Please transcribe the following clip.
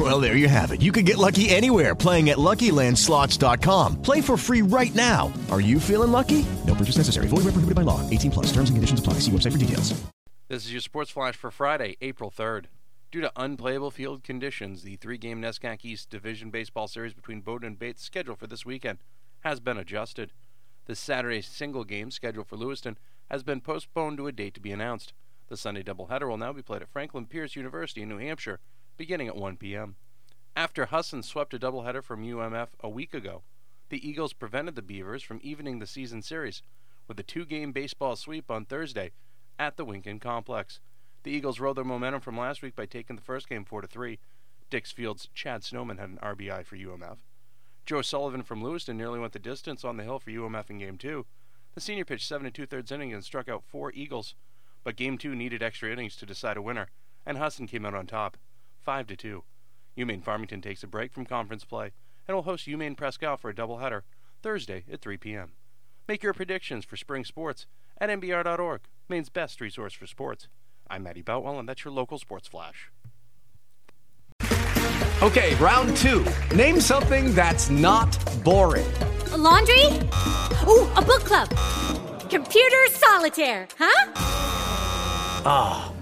Well, there you have it. You can get lucky anywhere playing at LuckyLandSlots.com. Play for free right now. Are you feeling lucky? No purchase necessary. Void where prohibited by law. 18 plus. Terms and conditions apply. See website for details. This is your Sports Flash for Friday, April 3rd. Due to unplayable field conditions, the three-game NESCAC East Division Baseball Series between Bowdoin and Bates scheduled for this weekend has been adjusted. The Saturday single game scheduled for Lewiston has been postponed to a date to be announced. The Sunday doubleheader will now be played at Franklin Pierce University in New Hampshire, beginning at 1 p.m. After Husson swept a doubleheader from UMF a week ago, the Eagles prevented the Beavers from evening the season series with a two-game baseball sweep on Thursday at the Winkin Complex. The Eagles rode their momentum from last week by taking the first game 4 to 3. Dixfield's Chad Snowman had an RBI for UMF. Joe Sullivan from Lewiston nearly went the distance on the hill for UMF in Game 2. The senior pitched 7 and 2 thirds innings and struck out four Eagles, but Game 2 needed extra innings to decide a winner, and Husson came out on top, 5 to 2. UMaine Farmington takes a break from conference play and will host UMaine Presque Isle for a doubleheader Thursday at 3 p.m. Make your predictions for spring sports at MBR.org, Maine's best resource for sports. I'm Matt Boutwell, and that's your local sports flash. Okay, round two. Name something that's not boring. A laundry? Ooh, a book club. Computer solitaire, huh? Ah, oh,